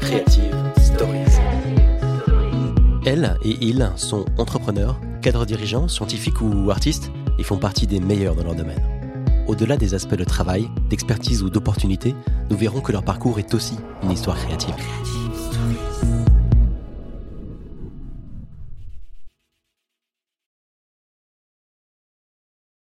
Creative Stories. Elle et il sont entrepreneurs, cadres dirigeants, scientifiques ou artistes et font partie des meilleurs dans leur domaine. Au-delà des aspects de travail, d'expertise ou d'opportunité, nous verrons que leur parcours est aussi une histoire créative.